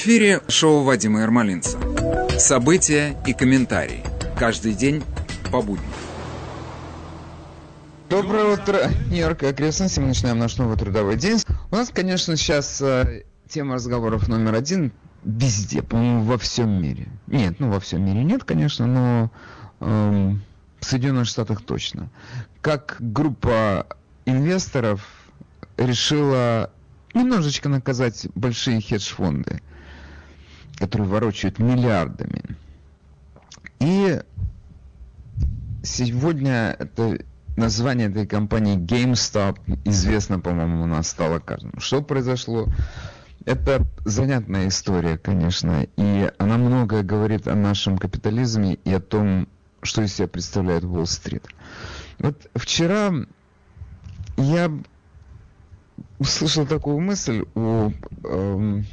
Эфире шоу Вадима Ермолинца. События и комментарии. Каждый день по будням. Доброе утро, Нью-Йорк и окрестности. Мы начинаем наш новый трудовой день. У нас, конечно, сейчас э, тема разговоров номер один везде, по-моему, во всем мире. Нет, ну во всем мире нет, конечно, но э, в Соединенных Штатах точно. Как группа инвесторов решила немножечко наказать большие хедж-фонды которые ворочают миллиардами. И сегодня это название этой компании GameStop известно, по-моему, у нас стало каждому. Что произошло? Это занятная история, конечно, и она многое говорит о нашем капитализме и о том, что из себя представляет Уолл-стрит. Вот вчера я услышал такую мысль у эм,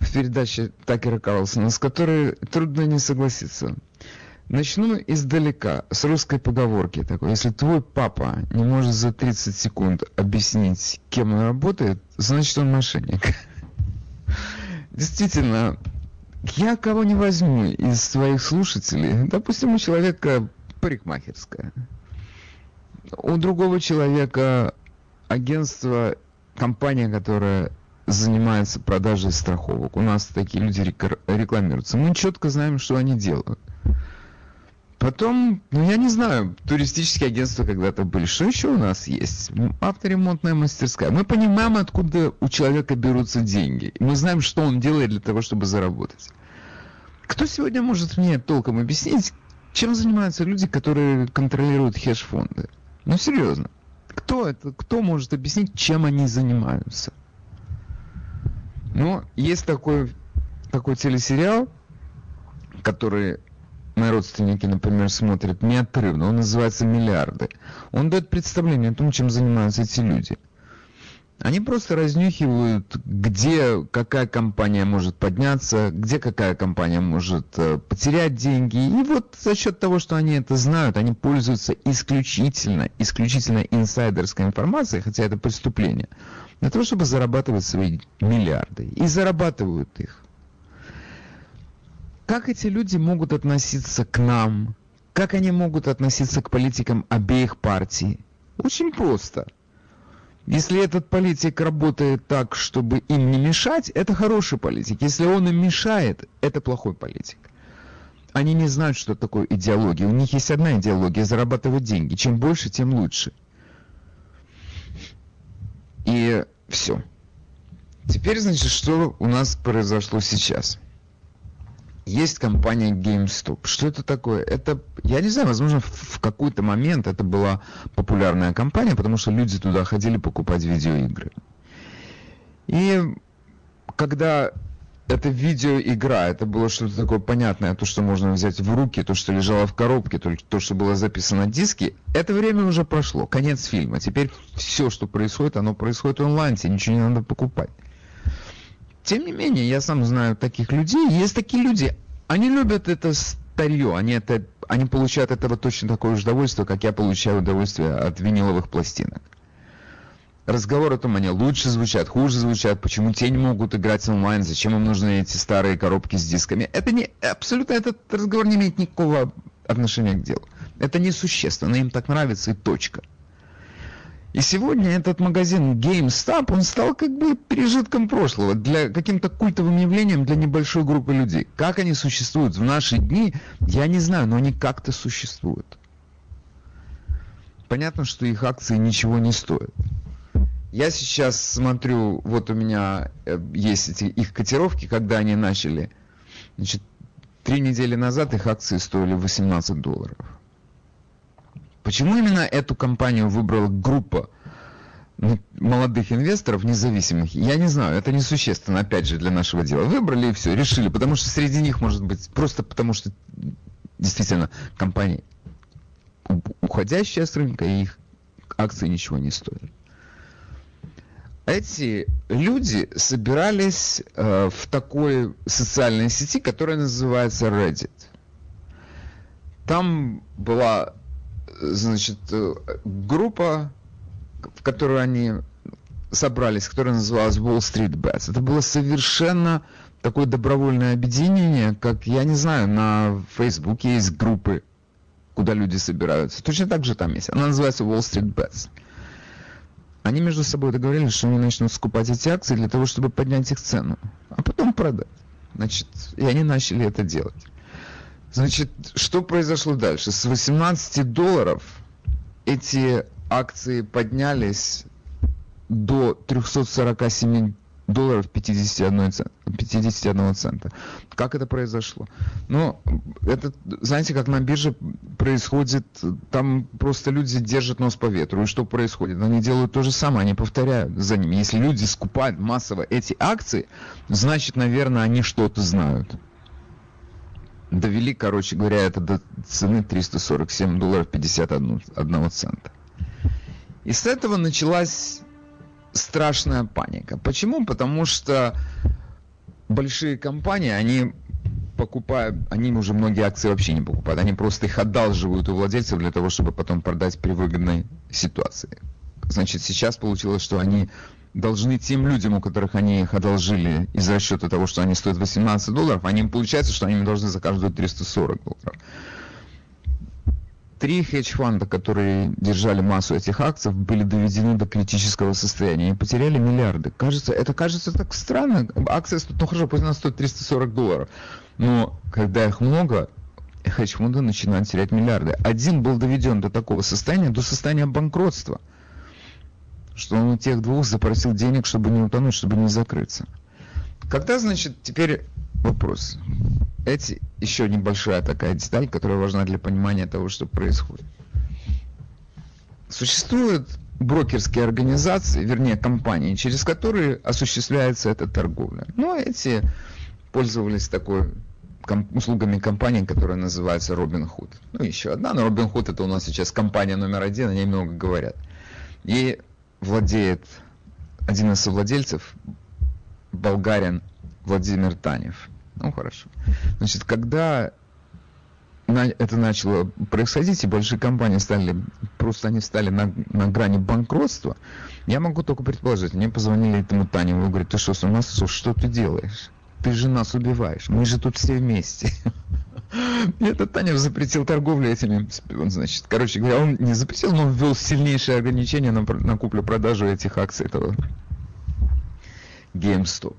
в передаче Такера Карлсона, с которой трудно не согласиться. Начну издалека, с русской поговорки такой. Если твой папа не может за 30 секунд объяснить, кем он работает, значит он мошенник. Действительно, я кого не возьму из своих слушателей, допустим, у человека парикмахерская, у другого человека агентство, компания, которая занимается продажей страховок. У нас такие люди рекламируются. Мы четко знаем, что они делают. Потом, ну я не знаю, туристические агентства когда-то были. Что еще у нас есть? Авторемонтная мастерская. Мы понимаем, откуда у человека берутся деньги. Мы знаем, что он делает для того, чтобы заработать. Кто сегодня может мне толком объяснить, чем занимаются люди, которые контролируют хедж-фонды? Ну серьезно. Кто это? Кто может объяснить, чем они занимаются? Ну, есть такой, такой телесериал, который мои родственники, например, смотрят неотрывно. Он называется «Миллиарды». Он дает представление о том, чем занимаются эти люди. Они просто разнюхивают, где какая компания может подняться, где какая компания может э, потерять деньги. И вот за счет того, что они это знают, они пользуются исключительно, исключительно инсайдерской информацией, хотя это преступление для того, чтобы зарабатывать свои миллиарды. И зарабатывают их. Как эти люди могут относиться к нам? Как они могут относиться к политикам обеих партий? Очень просто. Если этот политик работает так, чтобы им не мешать, это хороший политик. Если он им мешает, это плохой политик. Они не знают, что такое идеология. У них есть одна идеология – зарабатывать деньги. Чем больше, тем лучше. И все. Теперь, значит, что у нас произошло сейчас? Есть компания GameStop. Что это такое? Это, я не знаю, возможно, в какой-то момент это была популярная компания, потому что люди туда ходили покупать видеоигры. И когда это видеоигра, это было что-то такое понятное, то, что можно взять в руки, то, что лежало в коробке, то, то, что было записано на диске, это время уже прошло, конец фильма. Теперь все, что происходит, оно происходит онлайн, тебе ничего не надо покупать. Тем не менее, я сам знаю таких людей, есть такие люди, они любят это старье, они, это, они получают от этого точно такое же удовольствие, как я получаю удовольствие от виниловых пластинок разговор о том, они лучше звучат, хуже звучат, почему те не могут играть онлайн, зачем им нужны эти старые коробки с дисками. Это не, абсолютно этот разговор не имеет никакого отношения к делу. Это несущественно, им так нравится и точка. И сегодня этот магазин GameStop, он стал как бы пережитком прошлого, для каким-то культовым явлением для небольшой группы людей. Как они существуют в наши дни, я не знаю, но они как-то существуют. Понятно, что их акции ничего не стоят. Я сейчас смотрю, вот у меня э, есть эти их котировки, когда они начали. Значит, три недели назад их акции стоили 18 долларов. Почему именно эту компанию выбрала группа молодых инвесторов, независимых? Я не знаю, это несущественно, опять же, для нашего дела. Выбрали и все, решили, потому что среди них может быть, просто потому что действительно компания уходящая с рынка, и их акции ничего не стоят эти люди собирались э, в такой социальной сети, которая называется Reddit. Там была, значит, э, группа, в которую они собрались, которое называлось Wall Street Bets. Это было совершенно такое добровольное объединение, как, я не знаю, на Фейсбуке есть группы, куда люди собираются. Точно так же там есть. Она называется Wall Street Bets. Они между собой договорились, что они начнут скупать эти акции для того, чтобы поднять их цену, а потом продать. Значит, и они начали это делать. Значит, что произошло дальше? С 18 долларов эти акции поднялись до 347 долларов 51, цент, 51 цента. Как это произошло? Ну, это, знаете, как на бирже происходит, там просто люди держат нос по ветру. И что происходит? Они делают то же самое, они повторяют за ними. Если люди скупают массово эти акции, значит, наверное, они что-то знают. Довели, короче говоря, это до цены 347 долларов 51 цента. И с этого началась страшная паника. Почему? Потому что большие компании, они покупают, они уже многие акции вообще не покупают, они просто их одалживают у владельцев для того, чтобы потом продать при выгодной ситуации. Значит, сейчас получилось, что они должны тем людям, у которых они их одолжили из расчета того, что они стоят 18 долларов, они получается, что они должны за каждую 340 долларов три хедж-фонда, которые держали массу этих акций, были доведены до критического состояния и потеряли миллиарды. Кажется, это кажется так странно. Акция ну хорошо, пусть она стоит 340 долларов. Но когда их много, хедж-фонды начинают терять миллиарды. Один был доведен до такого состояния, до состояния банкротства, что он у тех двух запросил денег, чтобы не утонуть, чтобы не закрыться. Когда, значит, теперь вопрос. Эти еще небольшая такая деталь, которая важна для понимания того, что происходит. Существуют брокерские организации, вернее компании, через которые осуществляется эта торговля. Ну, а эти пользовались такой услугами компании, которая называется Robinhood. Ну, еще одна, но Robinhood это у нас сейчас компания номер один, о ней много говорят. И владеет один из совладельцев, болгарин Владимир Танев. Ну, хорошо. Значит, когда это начало происходить, и большие компании стали, просто они стали на, на грани банкротства, я могу только предположить, мне позвонили этому Таневу и говорят, ты что, с ума сошел, что ты делаешь? Ты же нас убиваешь, мы же тут все вместе. Этот Танев запретил торговлю этими, он, значит, короче говоря, он не запретил, но ввел сильнейшие ограничения на, на куплю-продажу этих акций этого GameStop.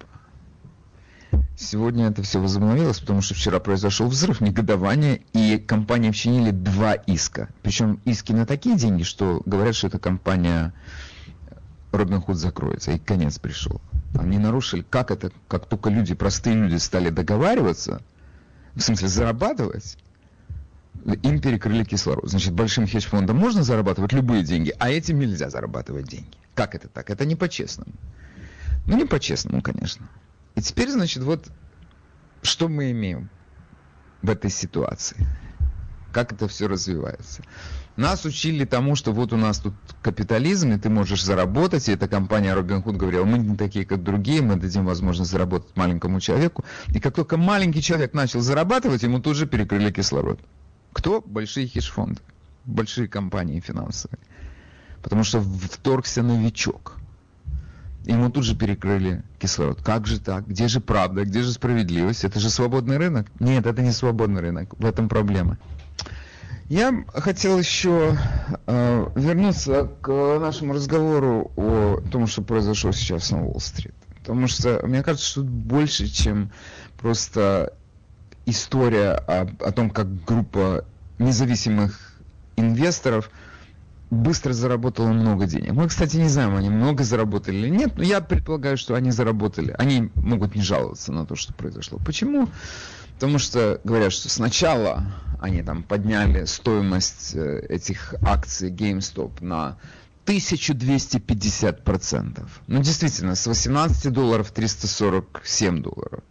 Сегодня это все возобновилось, потому что вчера произошел взрыв негодования, и компании вчинили два иска. Причем иски на такие деньги, что говорят, что эта компания Робин Худ закроется, и конец пришел. Они нарушили, как это, как только люди, простые люди стали договариваться, в смысле зарабатывать, им перекрыли кислород. Значит, большим хедж-фондам можно зарабатывать любые деньги, а этим нельзя зарабатывать деньги. Как это так? Это не по-честному. Ну, не по-честному, конечно. И теперь, значит, вот что мы имеем в этой ситуации? Как это все развивается? Нас учили тому, что вот у нас тут капитализм, и ты можешь заработать, и эта компания Robinhood говорила, мы не такие, как другие, мы дадим возможность заработать маленькому человеку. И как только маленький человек начал зарабатывать, ему тут же перекрыли кислород. Кто? Большие хедж-фонды, большие компании финансовые. Потому что вторгся новичок ему тут же перекрыли кислород. Как же так? Где же правда? Где же справедливость? Это же свободный рынок? Нет, это не свободный рынок. В этом проблема. Я хотел еще э, вернуться к нашему разговору о том, что произошло сейчас на Уолл-стрит. Потому что мне кажется, что больше, чем просто история о, о том, как группа независимых инвесторов – быстро заработала много денег. Мы, кстати, не знаем, они много заработали или нет, но я предполагаю, что они заработали. Они могут не жаловаться на то, что произошло. Почему? Потому что говорят, что сначала они там подняли стоимость э, этих акций GameStop на 1250%. Ну, действительно, с 18 долларов 347 долларов.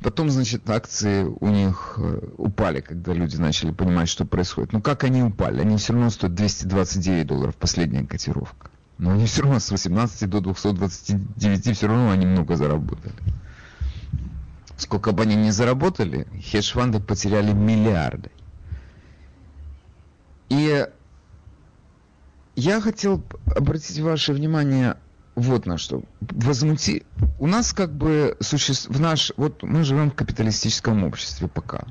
Потом, значит, акции у них э, упали, когда люди начали понимать, что происходит. Ну как они упали? Они все равно стоят 229 долларов, последняя котировка. Но они все равно с 18 до 229 все равно они много заработали. Сколько бы они ни заработали, хедж-фонды потеряли миллиарды. И я хотел обратить ваше внимание вот на что. Возмути... У нас как бы существ... в наш... Вот мы живем в капиталистическом обществе пока.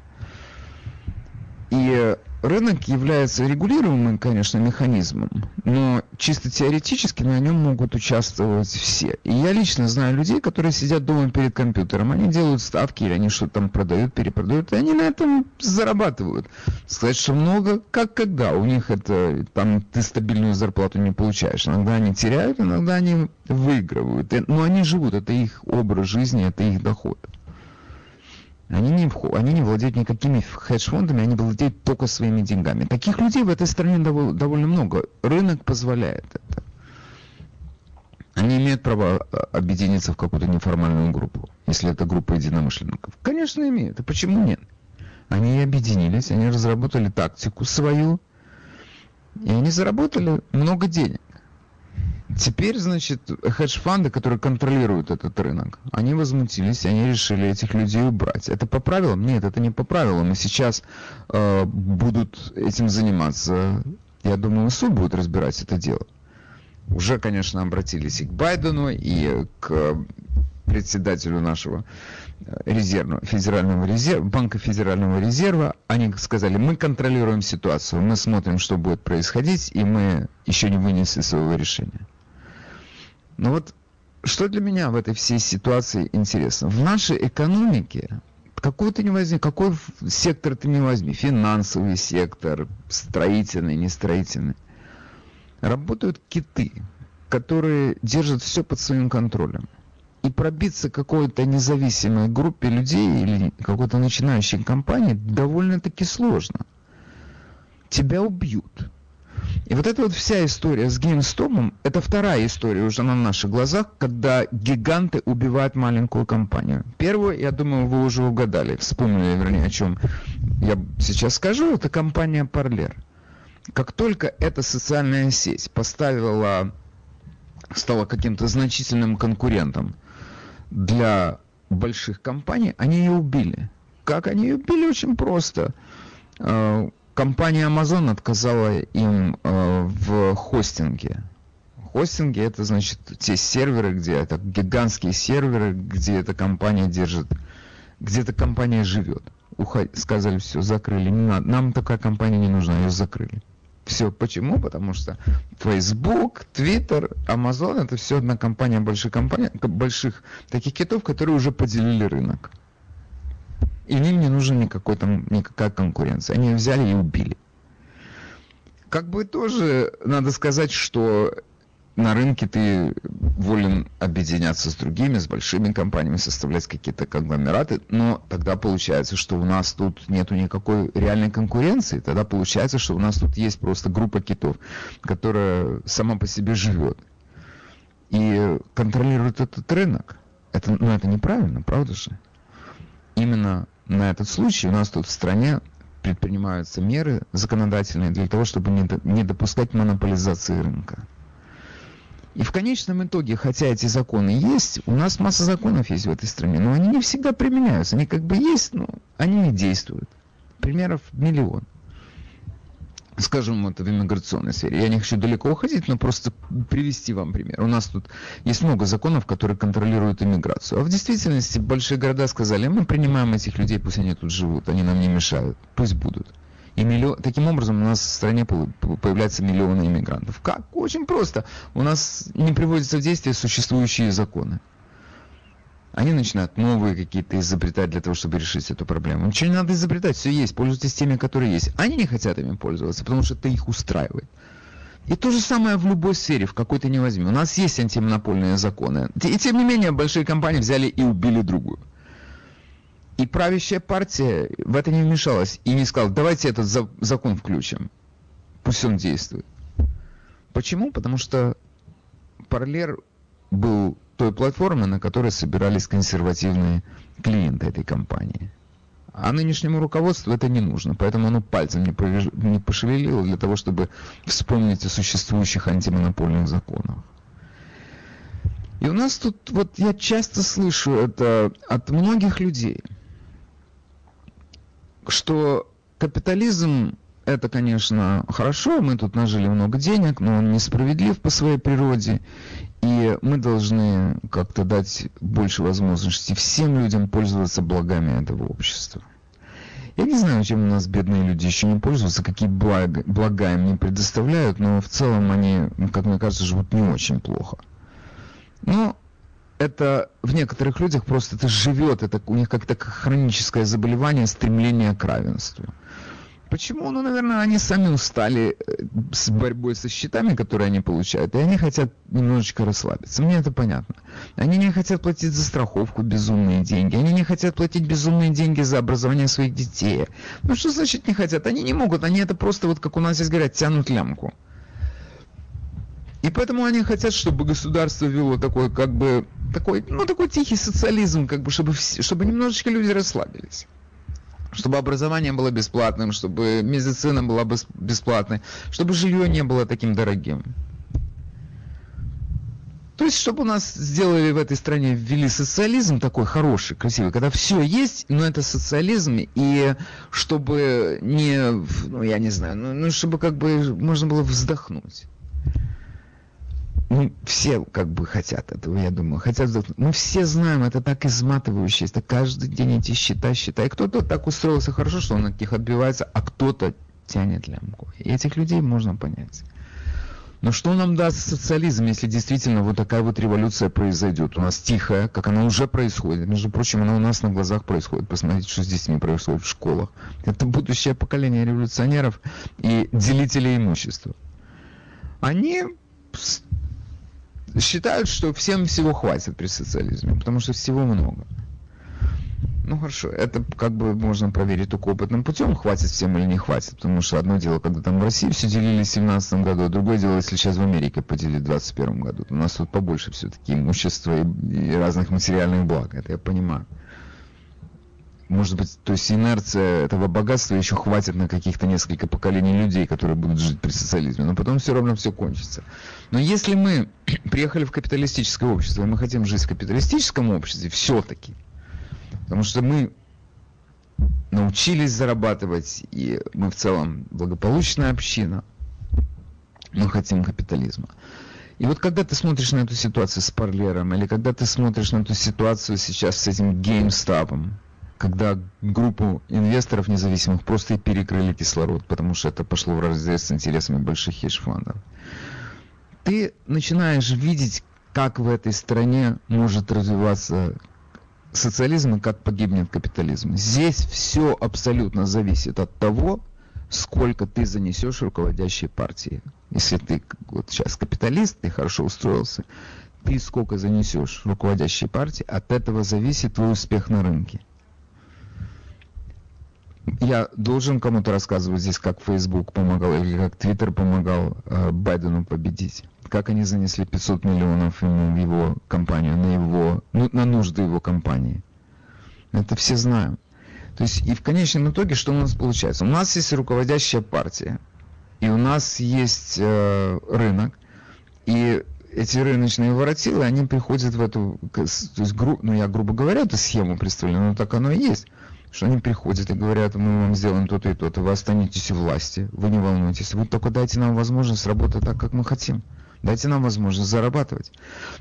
И рынок является регулируемым, конечно, механизмом, но чисто теоретически на нем могут участвовать все. И я лично знаю людей, которые сидят дома перед компьютером, они делают ставки или они что-то там продают, перепродают, и они на этом зарабатывают. Сказать, что много, как когда. У них это, там ты стабильную зарплату не получаешь. Иногда они теряют, иногда они выигрывают. Но они живут, это их образ жизни, это их доход. Они не, они не владеют никакими хедж-фондами, они владеют только своими деньгами. Таких людей в этой стране довольно много. Рынок позволяет это. Они имеют право а, объединиться в какую-то неформальную группу, если это группа единомышленников. Конечно, имеют. И почему нет? Они объединились, они разработали тактику свою, и они заработали много денег. Теперь, значит, хедж-фанды, которые контролируют этот рынок, они возмутились, они решили этих людей убрать. Это по правилам? Нет, это не по правилам. И сейчас э, будут этим заниматься. Я думаю, суд будет разбирать это дело. Уже, конечно, обратились и к Байдену, и к председателю нашего э, резервного, федерального резерва, банка федерального резерва, они сказали, мы контролируем ситуацию, мы смотрим, что будет происходить, и мы еще не вынесли своего решения. Но вот что для меня в этой всей ситуации интересно? В нашей экономике какой ты не возьми, какой сектор ты не возьми, финансовый сектор, строительный, нестроительный, работают киты, которые держат все под своим контролем. И пробиться какой-то независимой группе людей или какой-то начинающей компании довольно-таки сложно. Тебя убьют. И вот эта вот вся история с GameStop, это вторая история уже на наших глазах, когда гиганты убивают маленькую компанию. Первую, я думаю, вы уже угадали, вспомнили, вернее, о чем я сейчас скажу, это компания Parler. Как только эта социальная сеть поставила, стала каким-то значительным конкурентом для больших компаний, они ее убили. Как они ее убили? Очень просто э, компания Amazon отказала им э, в хостинге. Хостинги это значит те серверы, где это гигантские серверы, где эта компания держит, где эта компания живет. Уход... Сказали, все, закрыли, не надо. Нам такая компания не нужна, ее закрыли. Все. Почему? Потому что Facebook, Twitter, Amazon это все одна компания, больших компаний, больших таких китов, которые уже поделили рынок. И им не нужна никакой там, никакая конкуренция. Они взяли и убили. Как бы тоже надо сказать, что на рынке ты волен объединяться с другими, с большими компаниями, составлять какие-то конгломераты, но тогда получается, что у нас тут нету никакой реальной конкуренции, тогда получается, что у нас тут есть просто группа китов, которая сама по себе живет и контролирует этот рынок. Это, ну, это неправильно, правда же? Именно на этот случай у нас тут в стране предпринимаются меры законодательные для того, чтобы не допускать монополизации рынка. И в конечном итоге, хотя эти законы есть, у нас масса законов есть в этой стране, но они не всегда применяются. Они как бы есть, но они не действуют. Примеров миллион скажем, вот в иммиграционной сфере. Я не хочу далеко уходить, но просто привести вам пример. У нас тут есть много законов, которые контролируют иммиграцию. А в действительности большие города сказали, мы принимаем этих людей, пусть они тут живут, они нам не мешают, пусть будут. И миллион... таким образом у нас в стране появляются миллионы иммигрантов. Как? Очень просто. У нас не приводятся в действие существующие законы они начинают новые какие-то изобретать для того, чтобы решить эту проблему. Ничего не надо изобретать, все есть, пользуйтесь теми, которые есть. Они не хотят ими пользоваться, потому что это их устраивает. И то же самое в любой сфере, в какой то не возьми. У нас есть антимонопольные законы. И тем не менее, большие компании взяли и убили другую. И правящая партия в это не вмешалась и не сказала, давайте этот закон включим. Пусть он действует. Почему? Потому что Парлер был той платформы, на которой собирались консервативные клиенты этой компании. А нынешнему руководству это не нужно, поэтому оно пальцем не, пошевелило для того, чтобы вспомнить о существующих антимонопольных законах. И у нас тут, вот я часто слышу это от многих людей, что капитализм это, конечно, хорошо, мы тут нажили много денег, но он несправедлив по своей природе, И мы должны как-то дать больше возможностей всем людям пользоваться благами этого общества. Я не знаю, чем у нас бедные люди еще не пользуются, какие блага, блага им не предоставляют, но в целом они, как мне кажется, живут не очень плохо. Но это в некоторых людях просто это живет, это у них как-то хроническое заболевание, стремление к равенству. Почему? Ну, наверное, они сами устали э, с борьбой со счетами, которые они получают, и они хотят немножечко расслабиться. Мне это понятно. Они не хотят платить за страховку безумные деньги. Они не хотят платить безумные деньги за образование своих детей. Ну, что значит не хотят? Они не могут. Они это просто, вот как у нас здесь говорят, тянут лямку. И поэтому они хотят, чтобы государство вело такой, как бы, такой, ну, такой тихий социализм, как бы, чтобы, чтобы немножечко люди расслабились чтобы образование было бесплатным, чтобы медицина была бесплатной, чтобы жилье не было таким дорогим. То есть, чтобы у нас сделали в этой стране, ввели социализм такой хороший, красивый, когда все есть, но это социализм, и чтобы не, ну, я не знаю, ну, ну чтобы как бы можно было вздохнуть ну, все как бы хотят этого, я думаю. Хотят, мы все знаем, это так изматывающе, это каждый день эти счета, счета. И кто-то так устроился хорошо, что он от них отбивается, а кто-то тянет лямку. И этих людей можно понять. Но что нам даст социализм, если действительно вот такая вот революция произойдет? У нас тихая, как она уже происходит. Между прочим, она у нас на глазах происходит. Посмотрите, что здесь не происходит в школах. Это будущее поколение революционеров и делителей имущества. Они считают, что всем всего хватит при социализме, потому что всего много. Ну хорошо, это как бы можно проверить только опытным путем, хватит всем или не хватит, потому что одно дело, когда там в России все делили в 17 году, а другое дело, если сейчас в Америке поделили в 21 году. У нас тут побольше все-таки имущества и, и разных материальных благ, это я понимаю может быть, то есть инерция этого богатства еще хватит на каких-то несколько поколений людей, которые будут жить при социализме, но потом все равно все кончится. Но если мы приехали в капиталистическое общество, и мы хотим жить в капиталистическом обществе, все-таки, потому что мы научились зарабатывать, и мы в целом благополучная община, мы хотим капитализма. И вот когда ты смотришь на эту ситуацию с Парлером, или когда ты смотришь на эту ситуацию сейчас с этим GameStop, когда группу инвесторов независимых просто перекрыли кислород, потому что это пошло в разрез с интересами больших хедж-фондов. Ты начинаешь видеть, как в этой стране может развиваться социализм и как погибнет капитализм. Здесь все абсолютно зависит от того, сколько ты занесешь руководящей партии. Если ты вот сейчас капиталист, ты хорошо устроился, ты сколько занесешь руководящей партии, от этого зависит твой успех на рынке я должен кому-то рассказывать здесь, как Facebook помогал или как Twitter помогал э, Байдену победить. Как они занесли 500 миллионов ему в его компанию, на его, ну, на нужды его компании. Это все знают. То есть и в конечном итоге что у нас получается? У нас есть руководящая партия, и у нас есть э, рынок, и эти рыночные воротилы, они приходят в эту, то есть, гру, ну я грубо говоря, эту схему представляю, но так оно и есть что они приходят и говорят, мы вам сделаем то-то и то-то, вы останетесь у власти, вы не волнуйтесь, вы только дайте нам возможность работать так, как мы хотим. Дайте нам возможность зарабатывать.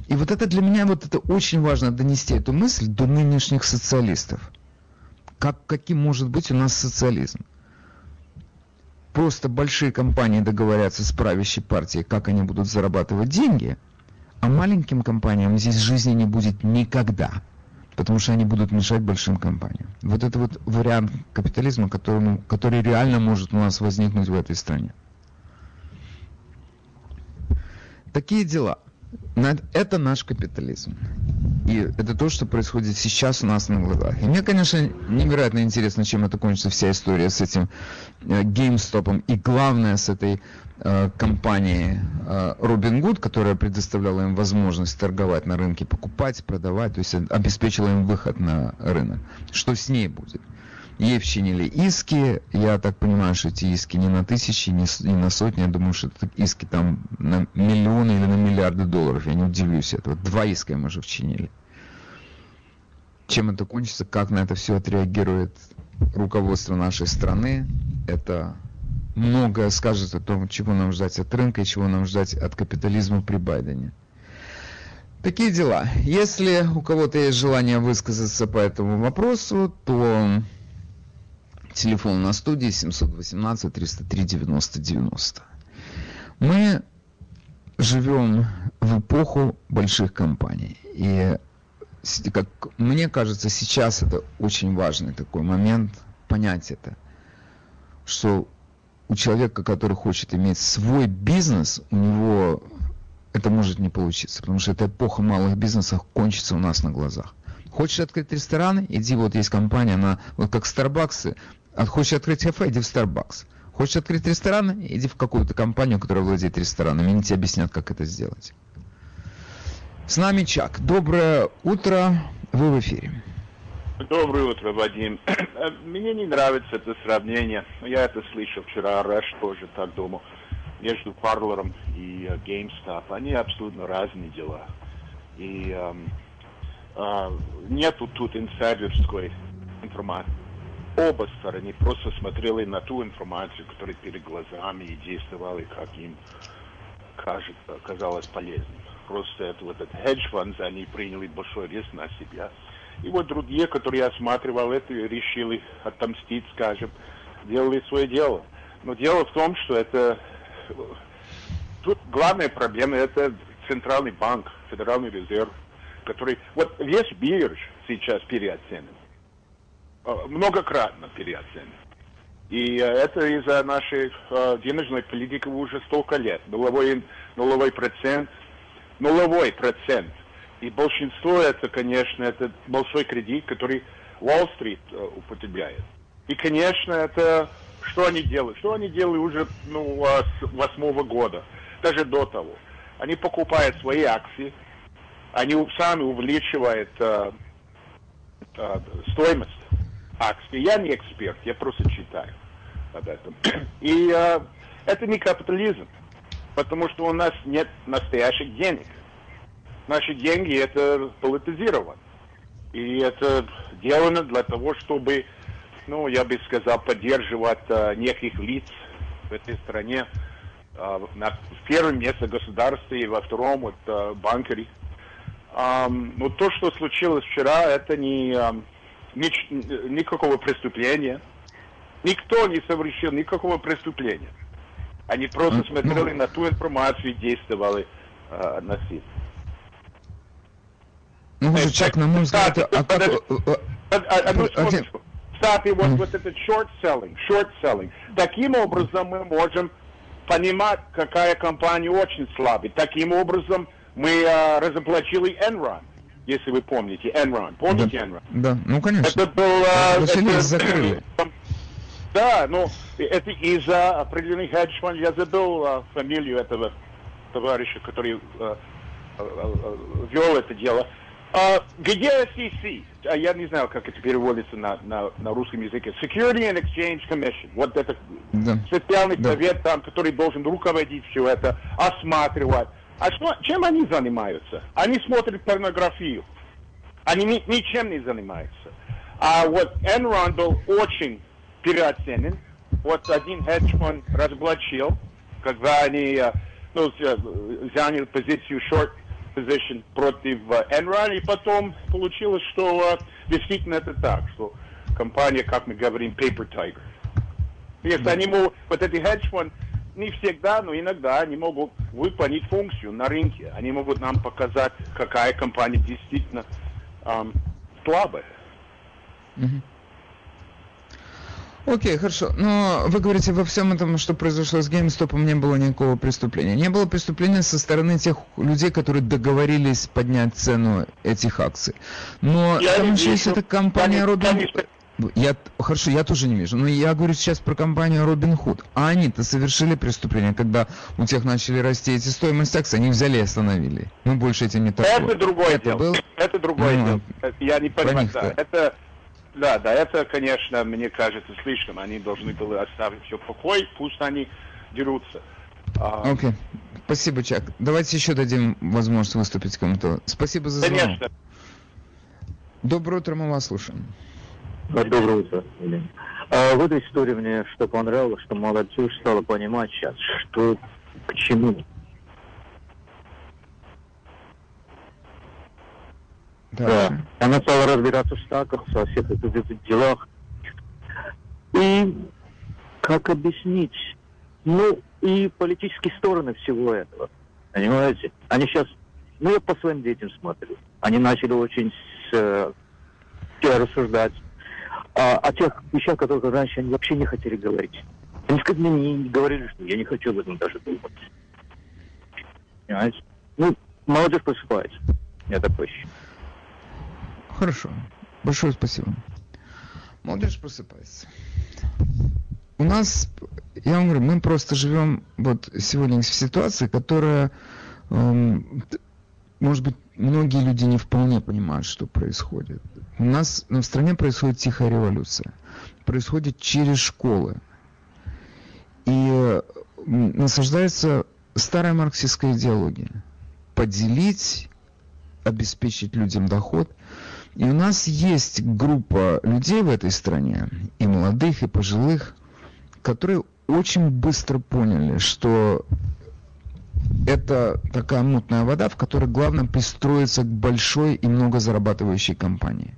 И вот это для меня, вот это очень важно донести эту мысль до нынешних социалистов. Как, каким может быть у нас социализм? Просто большие компании договорятся с правящей партией, как они будут зарабатывать деньги, а маленьким компаниям здесь жизни не будет никогда потому что они будут мешать большим компаниям. Вот это вот вариант капитализма, которому, который реально может у нас возникнуть в этой стране. Такие дела. Это наш капитализм. И это то, что происходит сейчас у нас на глазах. И мне, конечно, невероятно интересно, чем это кончится вся история с этим э, GameStop. И главное, с этой э, компанией э, Robinhood, которая предоставляла им возможность торговать на рынке, покупать, продавать, то есть обеспечила им выход на рынок. Что с ней будет? Ей вчинили иски, я так понимаю, что эти иски не на тысячи, не, не на сотни, я думаю, что это иски там на миллионы или на миллиарды долларов, я не удивлюсь этого. Два иска им уже вчинили. Чем это кончится, как на это все отреагирует руководство нашей страны, это многое скажет о том, чего нам ждать от рынка и чего нам ждать от капитализма при Байдене. Такие дела. Если у кого-то есть желание высказаться по этому вопросу, то телефон на студии 718 303 90 90. Мы живем в эпоху больших компаний. И как мне кажется, сейчас это очень важный такой момент понять это, что у человека, который хочет иметь свой бизнес, у него это может не получиться, потому что эта эпоха малых бизнесов кончится у нас на глазах. Хочешь открыть рестораны, иди, вот есть компания, она, вот как Starbucks, а хочешь открыть кафе, иди в Starbucks. Хочешь открыть ресторан, иди в какую-то компанию, которая владеет ресторанами, они тебе объяснят, как это сделать. С нами Чак. Доброе утро, вы в эфире. Доброе утро, Вадим. Мне не нравится это сравнение. Я это слышал вчера, Рэш тоже так думал. Между Парлером и uh, GameStop. Они абсолютно разные дела. И um, uh, нету тут инсайдерской информации оба стороны просто смотрели на ту информацию, которая перед глазами и действовали, как им кажется, казалось полезным. Просто это вот этот хедж-фонд, они приняли большой риск на себя. И вот другие, которые осматривали это, решили отомстить, скажем, делали свое дело. Но дело в том, что это... Тут главная проблема – это Центральный банк, Федеральный резерв, который... Вот весь бирж сейчас переоценен. Э, многократно переоценен. И э, это из-за нашей э, денежной политики уже столько лет. Нулевой, нулевой процент, нулевой процент. И большинство это, конечно, это большой кредит, который Уолл-стрит употребляет. И, конечно, это что они делают? Что они делают уже ну, с восьмого года, даже до того. Они покупают свои акции, они сами увеличивают э, э, стоимость акции. Я не эксперт, я просто читаю об этом. И э, это не капитализм, потому что у нас нет настоящих денег. Наши деньги это политизировано. И это сделано для того, чтобы, ну, я бы сказал, поддерживать э, неких лиц в этой стране. Э, на, в первом месте государства и во втором вот, э, банкеры. Um, но то, что случилось вчера, это не... Um, нич, никакого преступления. Никто не совершил никакого преступления. Они просто смотрели на ту информацию и действовали э, насильно. Ну, уже, Чак, на мой взгляд, а как... Одну секундочку. Кстати, вот, вот это short selling, short selling. Таким образом мы можем понимать, какая компания очень слабая. Таким образом мы э, разоблачили Enron если вы помните, Enron. Помните да. Enron? Да, ну конечно. Это был... А, это, закрыли. Да, ну, это из-за определенных хедж Я забыл фамилию этого товарища, который вел это дело. Где SEC? А я не знаю, как это переводится на, на, на русском языке. Security and Exchange Commission. Вот это да. специальный да. совет там, который должен руководить все это, осматривать. А что, чем они занимаются? Они смотрят порнографию. Они ни, ничем не занимаются. А вот Enron был очень переоценен. Вот один хедж-фонд разоблачил, когда они э, ну, заняли позицию short position против э, Enron, и потом получилось, что э, действительно это так, что компания, как мы говорим, paper tiger. Если они могут, вот эти хедж-фонд, не всегда, но иногда они могут выполнить функцию на рынке. Они могут нам показать, какая компания действительно эм, слабая. Окей, хорошо. Но вы говорите, во всем этом, что произошло с GameStop, не было никакого преступления. Не было преступления со стороны тех людей, которые договорились поднять цену этих акций. Но я там еще есть эта компания Robin... Я, хорошо, я тоже не вижу. Но я говорю сейчас про компанию Robinhood. А они-то совершили преступление, когда у тех начали расти эти стоимость акций, они взяли и остановили. Мы больше этим не торгуем. Это другое это дело. Был... Это другое ну, дело. Я не понимаю, да. Это, да, да, это, конечно, мне кажется, слишком. Они должны были оставить все в покое, пусть они дерутся. А, Окей. Okay. Спасибо, Чак. Давайте еще дадим возможность выступить кому-то. Спасибо за звонок. Конечно. Доброе утро, мы вас слушаем. Доброе утро, Елена. А в этой истории мне что понравилось, что молодежь стала понимать сейчас, что к чему. Да. Она стала разбираться в штатах, во всех этих делах. И как объяснить? Ну, и политические стороны всего этого. Понимаете? Они сейчас, ну, я по своим детям смотрю. Они начали очень э, рассуждать а, о тех вещах, которых раньше они вообще не хотели говорить. Они сказали, мне не говорили, что я не хочу об этом даже думать. Понимаете? Ну, молодежь просыпается. Я такой ощущаю. Хорошо. Большое спасибо. Молодежь просыпается. У нас, я вам говорю, мы просто живем вот сегодня в ситуации, которая, эм, может быть, многие люди не вполне понимают, что происходит. У нас в стране происходит тихая революция. Происходит через школы. И насаждается старая марксистская идеология. Поделить, обеспечить людям доход. И у нас есть группа людей в этой стране, и молодых, и пожилых, которые очень быстро поняли, что это такая мутная вода, в которой главное пристроиться к большой и много зарабатывающей компании.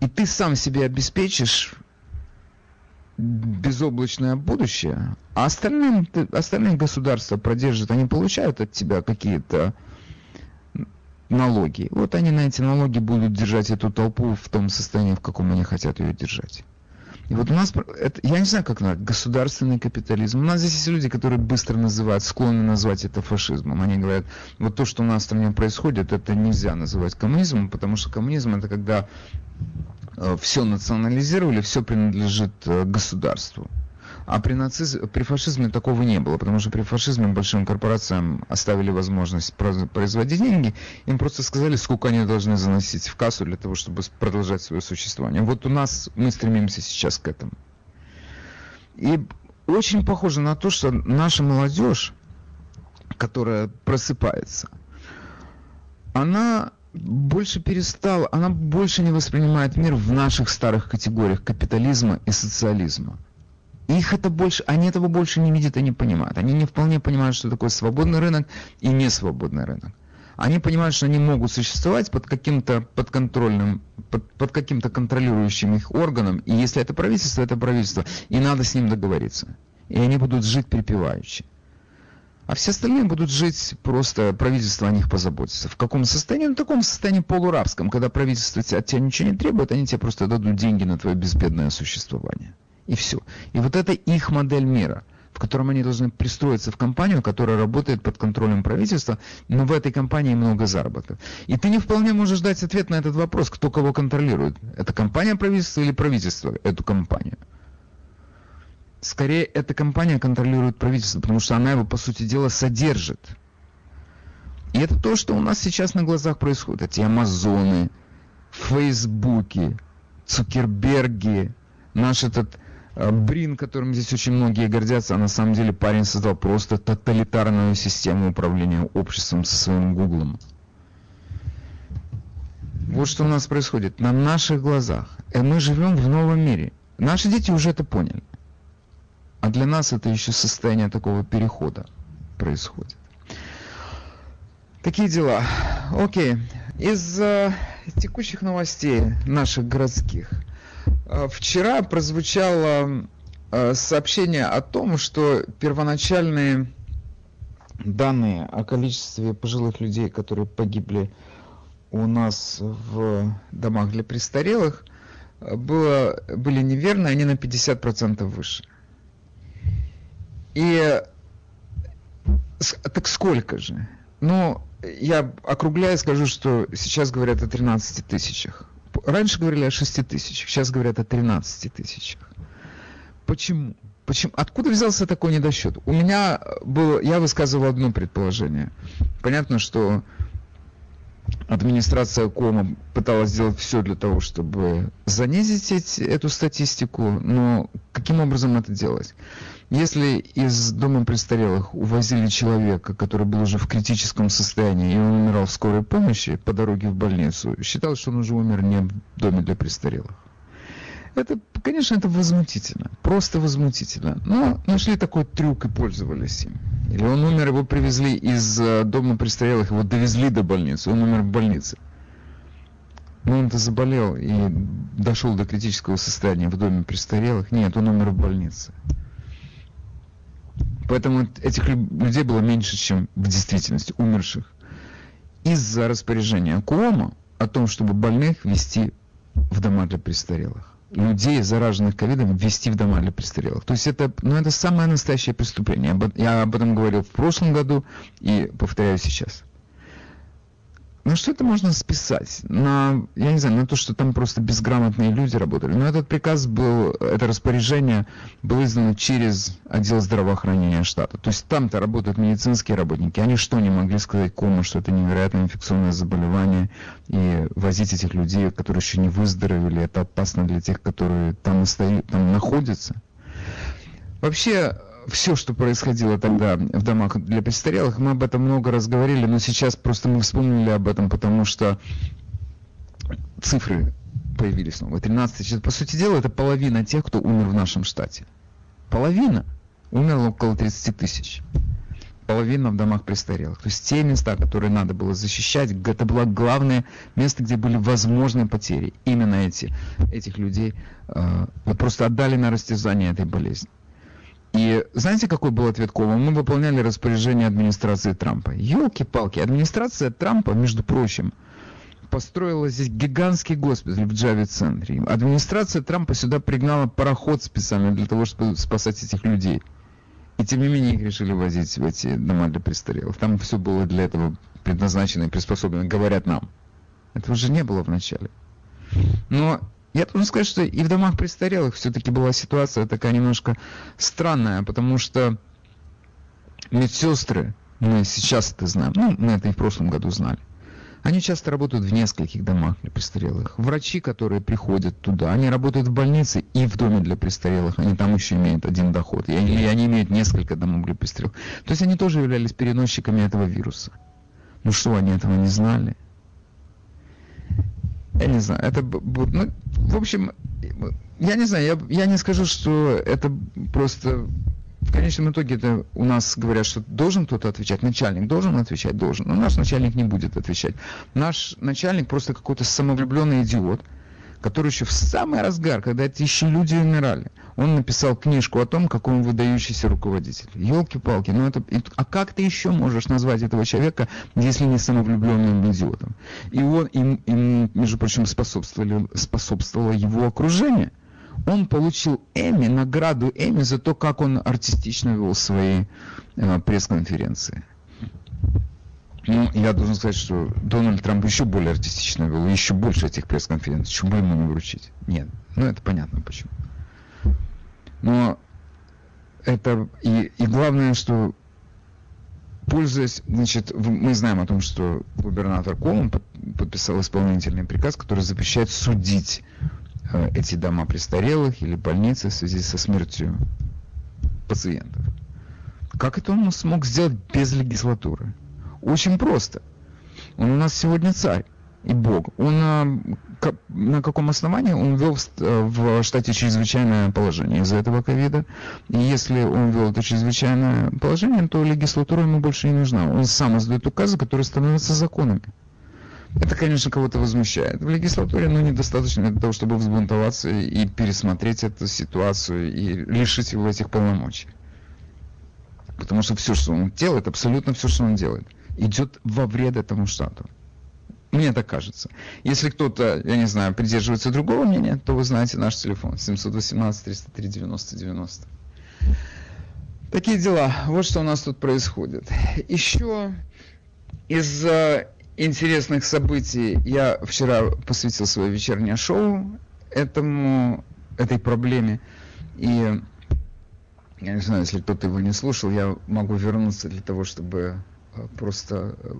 И ты сам себе обеспечишь безоблачное будущее, а остальным, остальные государства продержат, они получают от тебя какие-то налоги. Вот они на эти налоги будут держать эту толпу в том состоянии, в каком они хотят ее держать. И вот у нас, это, я не знаю, как назвать, государственный капитализм. У нас здесь есть люди, которые быстро называют, склонны назвать это фашизмом. Они говорят, вот то, что у нас в стране происходит, это нельзя называть коммунизмом, потому что коммунизм это когда э, все национализировали, все принадлежит э, государству. А при, нацизме, при фашизме такого не было, потому что при фашизме большим корпорациям оставили возможность производить деньги, им просто сказали, сколько они должны заносить в кассу для того, чтобы продолжать свое существование. Вот у нас мы стремимся сейчас к этому. И очень похоже на то, что наша молодежь, которая просыпается, она больше перестала, она больше не воспринимает мир в наших старых категориях капитализма и социализма. Их это больше, они этого больше не видят и не понимают. Они не вполне понимают, что такое свободный рынок и несвободный рынок. Они понимают, что они могут существовать под каким-то подконтрольным, под, под каким-то контролирующим их органом, и если это правительство, это правительство, и надо с ним договориться. И они будут жить припеваючи. А все остальные будут жить просто, правительство о них позаботится. В каком состоянии? Ну, в таком состоянии полурабском, когда правительство от тебя ничего не требует, они тебе просто дадут деньги на твое безбедное существование. И все. И вот это их модель мира, в котором они должны пристроиться в компанию, которая работает под контролем правительства, но в этой компании много заработков. И ты не вполне можешь дать ответ на этот вопрос, кто кого контролирует. Это компания правительства или правительство эту компанию? Скорее, эта компания контролирует правительство, потому что она его, по сути дела, содержит. И это то, что у нас сейчас на глазах происходит. Эти Амазоны, Фейсбуки, Цукерберги, наш этот Брин, которым здесь очень многие гордятся, а на самом деле парень создал просто тоталитарную систему управления обществом со своим Гуглом. Вот что у нас происходит на наших глазах. И мы живем в новом мире. Наши дети уже это поняли. А для нас это еще состояние такого перехода происходит. Такие дела. Окей. Из э, текущих новостей наших городских – Э, вчера прозвучало э, сообщение о том, что первоначальные данные о количестве пожилых людей, которые погибли у нас в домах для престарелых, э, было, были неверны, они на 50% выше. И так сколько же? Ну, я округляю, скажу, что сейчас говорят о 13 тысячах раньше говорили о 6 тысячах, сейчас говорят о 13 тысячах. Почему? Почему? Откуда взялся такой недосчет? У меня было, я высказывал одно предположение. Понятно, что администрация Кома пыталась сделать все для того, чтобы занизить эту статистику, но каким образом это делать? Если из дома престарелых увозили человека, который был уже в критическом состоянии, и он умирал в скорой помощи по дороге в больницу, считалось, что он уже умер не в доме для престарелых. Это, конечно, это возмутительно, просто возмутительно. Но нашли такой трюк и пользовались им. Или он умер, его привезли из э, дома престарелых, его довезли до больницы, он умер в больнице. Но он-то заболел и дошел до критического состояния в доме престарелых. Нет, он умер в больнице. Поэтому этих людей было меньше, чем в действительности умерших. Из-за распоряжения Куома о том, чтобы больных вести в дома для престарелых. Людей, зараженных ковидом, ввести в дома для престарелых. То есть это, ну, это самое настоящее преступление. Я об этом говорил в прошлом году и повторяю сейчас. На что это можно списать? На, я не знаю, на то, что там просто безграмотные люди работали. Но этот приказ был, это распоряжение было издано через отдел здравоохранения штата. То есть там-то работают медицинские работники. Они что, не могли сказать кому, что это невероятное инфекционное заболевание, и возить этих людей, которые еще не выздоровели, это опасно для тех, которые там, стоят, там находятся? Вообще, все, что происходило тогда в домах для престарелых, мы об этом много раз говорили, но сейчас просто мы вспомнили об этом, потому что цифры появились снова. 13 По сути дела, это половина тех, кто умер в нашем штате. Половина. Умерло около 30 тысяч. Половина в домах престарелых. То есть те места, которые надо было защищать, это было главное место, где были возможные потери. Именно эти, этих людей э, просто отдали на растязание этой болезни. И знаете, какой был ответ Кола? Мы выполняли распоряжение администрации Трампа. Елки-палки, администрация Трампа, между прочим, построила здесь гигантский госпиталь в Джави-центре. Администрация Трампа сюда пригнала пароход специально для того, чтобы спасать этих людей. И тем не менее их решили возить в эти дома для престарелых. Там все было для этого предназначено и приспособлено, говорят нам. Этого уже не было вначале. Но я должен сказать, что и в домах престарелых все-таки была ситуация такая немножко странная, потому что медсестры, мы сейчас это знаем, ну, мы это и в прошлом году знали, они часто работают в нескольких домах для престарелых. Врачи, которые приходят туда, они работают в больнице и в доме для престарелых. Они там еще имеют один доход. И они, и они имеют несколько домов для престарелых. То есть они тоже являлись переносчиками этого вируса. Ну что, они этого не знали? Я не знаю, это... Ну, в общем, я не знаю, я, я не скажу, что это просто... В конечном итоге это у нас говорят, что должен кто-то отвечать, начальник должен отвечать, должен. Но наш начальник не будет отвечать. Наш начальник просто какой-то самовлюбленный идиот, который еще в самый разгар, когда эти еще люди умирали, он написал книжку о том, какой он выдающийся руководитель. Елки-палки, ну это... А как ты еще можешь назвать этого человека, если не самовлюбленным идиотом? И он, им, им между прочим, способствовали, способствовало его окружение. Он получил Эми, награду Эми за то, как он артистично вел свои э, пресс-конференции. Ну, я должен сказать, что Дональд Трамп еще более артистично вел, еще больше этих пресс-конференций. Бы ему не вручить? Нет. Ну, это понятно почему. Но это... И, и главное, что пользуясь, значит, мы знаем о том, что губернатор Колум подписал исполнительный приказ, который запрещает судить э, эти дома престарелых или больницы в связи со смертью пациентов. Как это он смог сделать без легислатуры? Очень просто. Он у нас сегодня царь и Бог. Он на, на каком основании он ввел в штате чрезвычайное положение из-за этого ковида. И если он ввел это чрезвычайное положение, то легислатура ему больше не нужна. Он сам издает указы, которые становятся законами. Это, конечно, кого-то возмущает. В легислатуре, ну, недостаточно для того, чтобы взбунтоваться и пересмотреть эту ситуацию и лишить его этих полномочий. Потому что все, что он делает, абсолютно все, что он делает – идет во вред этому штату. Мне так кажется. Если кто-то, я не знаю, придерживается другого мнения, то вы знаете наш телефон 718-303-90-90. Такие дела. Вот что у нас тут происходит. Еще из интересных событий я вчера посвятил свое вечернее шоу этому, этой проблеме. И я не знаю, если кто-то его не слушал, я могу вернуться для того, чтобы просто э,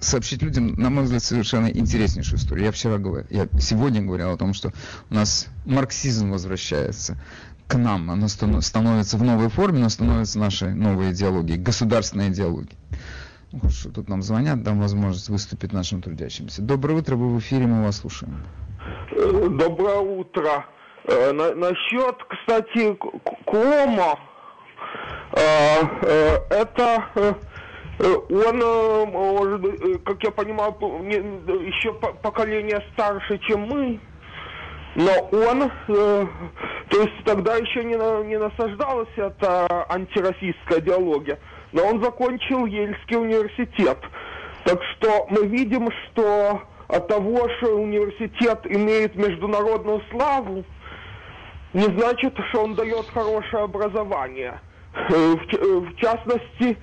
сообщить людям, на мой взгляд, совершенно интереснейшую историю. Я вчера говорил, я сегодня говорил о том, что у нас марксизм возвращается к нам, оно становится в новой форме, но становится нашей новой идеологией, государственной идеологией. Ну, хорошо, тут нам звонят, дам возможность выступить нашим трудящимся. Доброе утро, вы в эфире, мы вас слушаем. Э, доброе утро. Э, на, насчет, кстати, Кома, э, это э, он, может, как я понимаю, еще поколение старше, чем мы, но он, то есть тогда еще не, не насаждалась эта антироссийская идеология, но он закончил Ельский университет. Так что мы видим, что от того, что университет имеет международную славу, не значит, что он дает хорошее образование. Э, в, э, в частности,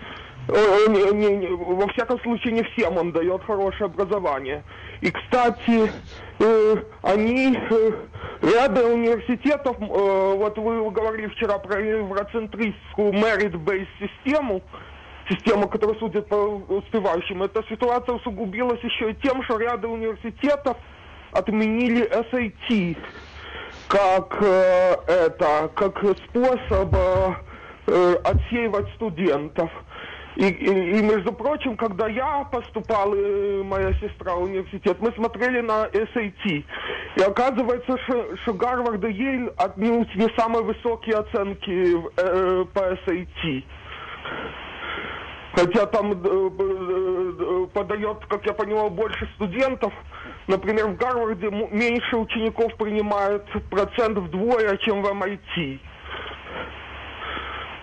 не, не, не, во всяком случае, не всем он дает хорошее образование. И, кстати, э, они, ряды университетов, вот вы говорили вчера про евроцентристскую merit-based систему, система, которая судит по успевающим. Эта ситуация усугубилась еще и тем, что ряды университетов отменили SAT как это, как способ э, отсеивать студентов. И, и, и, между прочим, когда я поступал, и моя сестра в университет, мы смотрели на SAT. И оказывается, что, что Гарвард и Йейль отнюдь не самые высокие оценки э, по SAT. Хотя там э, э, подает, как я понимал, больше студентов. Например, в Гарварде меньше учеников принимают процент вдвое, чем в MIT.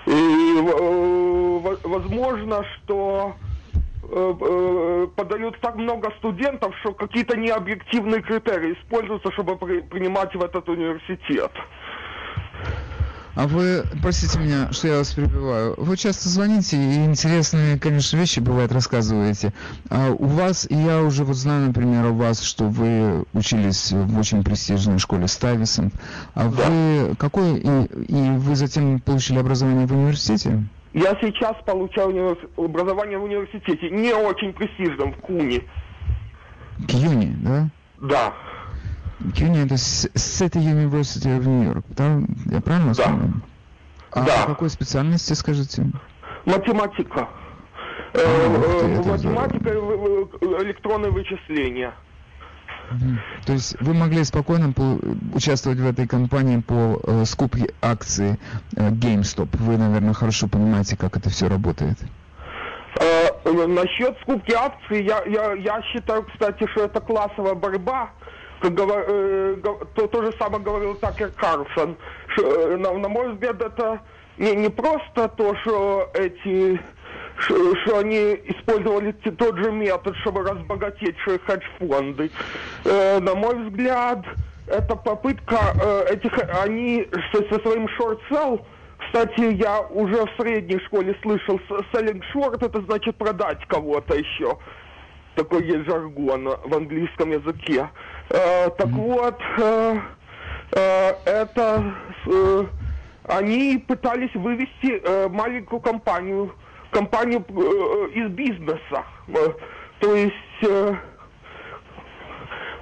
И э, возможно, что подают так много студентов, что какие-то необъективные критерии используются, чтобы принимать в этот университет. А вы, простите меня, что я вас перебиваю, вы часто звоните и интересные, конечно, вещи, бывает, рассказываете. А у вас, и я уже вот знаю, например, у вас, что вы учились в очень престижной школе Стайвисонт. А да. вы какой, и, и вы затем получили образование в университете? Я сейчас получаю универ... образование в университете, не очень престижном, в Куни. Кьюни, да? Да. CUNY это City University of New York, да? Я правильно да. вспомнил? А да. какой специальности, скажите? Математика. А, э, э, математика и электронные вычисления. То есть вы могли спокойно участвовать в этой кампании по э, скупке акций э, GameStop. Вы, наверное, хорошо понимаете, как это все работает. Э, насчет скупки акций, я, я, я считаю, кстати, что это классовая борьба э, то, то же самое говорил Такер Карлсон. Что, э, на, на мой взгляд, это не, не просто то, что эти что, что они использовали тот же метод, чтобы разбогатеть, хедж-фонды. Э, на мой взгляд, это попытка э, этих, они со, со своим шорт-селл, кстати, я уже в средней школе слышал, selling short, это значит продать кого-то еще. Такой есть жаргон в английском языке. Э, так вот, э, э, это они пытались вывести маленькую компанию, компанию из бизнеса. То есть,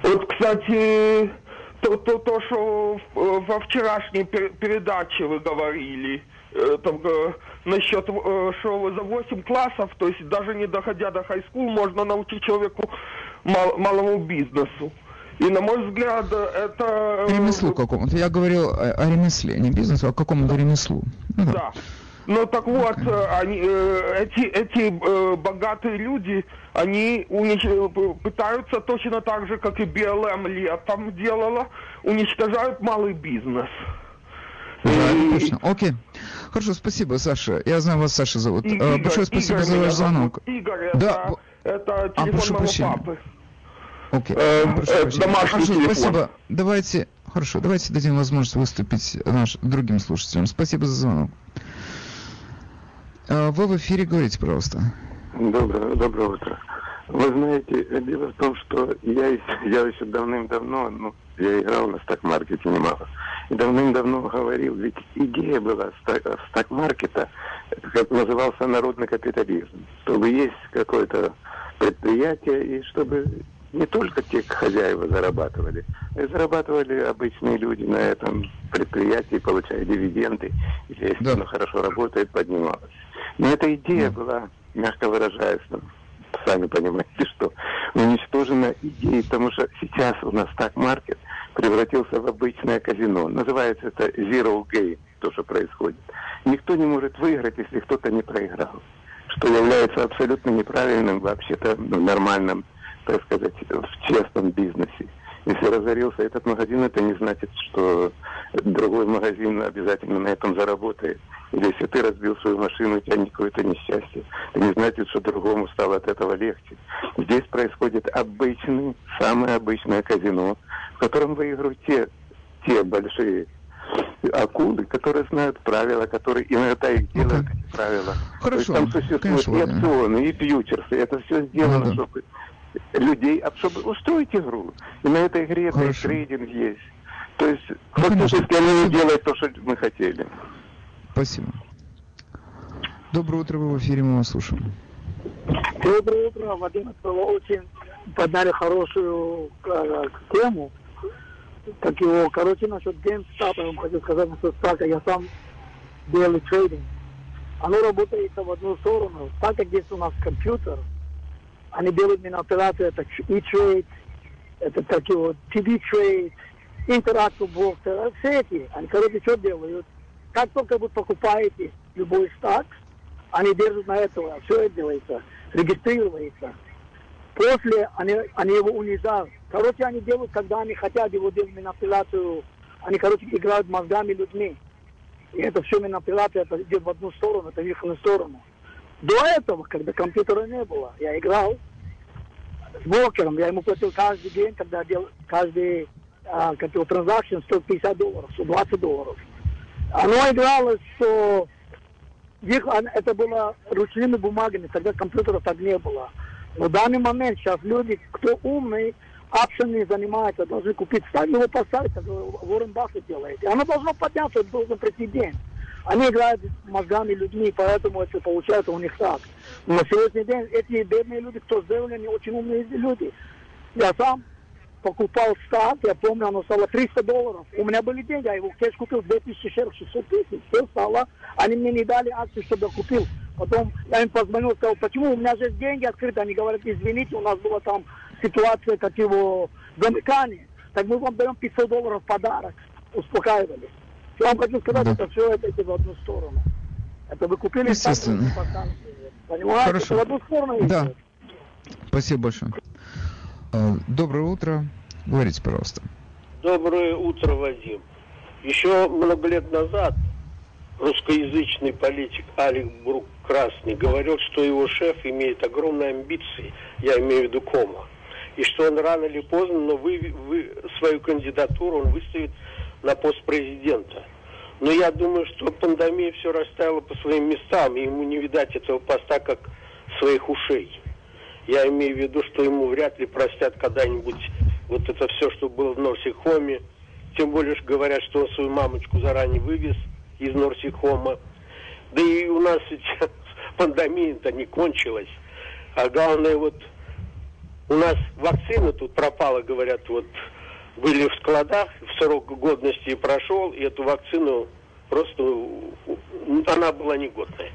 вот, кстати, то, то, то что во вчерашней передаче вы говорили, там, насчет, что за 8 классов, то есть даже не доходя до хай-скул, можно научить человеку мал, малому бизнесу. И, на мой взгляд, это... Э, ремеслу какому-то. Я говорил о, о ремесле, не бизнесу, а какому-то ремеслу. Ну, да. да. Ну так вот, okay. Э, они, э, эти, эти богатые люди, они унич... пытаются точно так же, как и БЛМ летом делала, уничтожают малый бизнес. Да, и... точно. Окей. Хорошо, спасибо, Саша. Я знаю, вас Саша зовут. Игорь, Большое спасибо Игорь за ваш звонок. Игорь, да. это, это а, телефон а, моего прощения. папы. Окей. Э, э, домашний Хорошо, телефон. спасибо. Давайте, хорошо, давайте дадим возможность выступить наш, другим слушателям. Спасибо за звонок. А, вы в эфире говорите, пожалуйста. Доброе, доброе утро. Вы знаете, дело в том, что я, я еще давным-давно, ну, я играл на стак-маркете немало, и давным-давно говорил, ведь идея была стак-маркета, как назывался народный капитализм, чтобы есть какое-то предприятие, и чтобы не только те хозяева зарабатывали, и зарабатывали обычные люди на этом предприятии, получая дивиденды, если да. оно хорошо работает, поднималось. Но эта идея да. была, мягко выражаясь, ну, сами понимаете, что уничтожена идея, потому что сейчас у нас так маркет превратился в обычное казино. Называется это Zero Game то, что происходит. Никто не может выиграть, если кто-то не проиграл. Что является абсолютно неправильным вообще-то в нормальном, так сказать, в честном бизнесе. Если разорился этот магазин, это не значит, что другой магазин обязательно на этом заработает. Или если ты разбил свою машину, у тебя какое-то несчастье, это не значит, что другому стало от этого легче. Здесь происходит обычный, самое обычное казино, в котором выигрывают те, те большие акулы, которые знают правила, которые иногда их делают, Okay. эти правила. Хорошо, То есть там существуют конечно, и опционы, и фьючерсы. Это все сделано, Ну да. чтобы людей, а чтобы устроить игру. И на этой игре это и Хорошо. трейдинг есть. То есть Ну, конечно. фактически они не делают то, что мы хотели. Спасибо. Доброе утро, вы в эфире, мы вас слушаем. Доброе утро, Владимир. Вы очень подняли хорошую э, тему. Так его, короче, насчет GameStop, я вам хочу сказать, насчет стака, я сам делаю трейдинг. Оно работает в одну сторону. Так как здесь у нас компьютер, они делают манипуляции, это e-trade, это так его TV-trade, интерактив брокер, все эти. Они, короче, что делают? Как только вы покупаете любой стак, они держат на этого, все это делается, регистрируется. После они, они его унижают. Короче, они делают, когда они хотят его делать манипуляцию, они, короче, играют мозгами людьми. И это все манипуляция, это идет в одну сторону, это в их сторону. До этого, когда компьютера не было, я играл с брокером, я ему платил каждый день, когда делал каждый а, его транзакшн 150 долларов, 120 долларов. Оно играло, что их, он- это было ручными бумагами, тогда компьютеров так не было. Но в данный момент сейчас люди, кто умный, опшенами занимается, должны купить стак, его поставить, как Уоррен Баффет делает. И оно должно подняться, должен прийти день. Они играют мозгами людьми, поэтому это получается у них так. На сегодняшний день эти бедные люди, кто сделали, они очень умные люди. Я сам покупал стак, я помню, оно стало 300 долларов. У меня были деньги, я его кэш купил 2600 тысяч. Все стало, они мне не дали акции, чтобы я купил. Потом я им позвонил, сказал, почему у меня же деньги открыты. Они говорят, извините, у нас была там ситуация, как его замыкание. Так мы вам даем 500 долларов подарок. Успокаивали. Я вам хочу сказать, Да. это все это идет в одну сторону. Это вы купили Естественно. поставили. Понимаете? Хорошо. Это в одну сторону Да. идет. Спасибо большое. Э, Доброе утро. Говорите, пожалуйста. Доброе утро, Вадим. Еще много лет назад русскоязычный политик Алик Брук Красный говорил, что его шеф имеет огромные амбиции, я имею в виду Кома, и что он рано или поздно, но вы, вы- свою кандидатуру он выставит на пост президента. Но я думаю, что пандемия все расставила по своим местам, и ему не видать этого поста как своих ушей. Я имею в виду, что ему вряд ли простят когда-нибудь вот это все, что было в Норсихоме. Тем более, что говорят, что он свою мамочку заранее вывез из Норсихома. Да и у нас сейчас пандемия-то не кончилась. А главное, вот у нас вакцина тут пропала, говорят, вот были в складах, в срок годности прошел, и эту вакцину просто, она была негодная.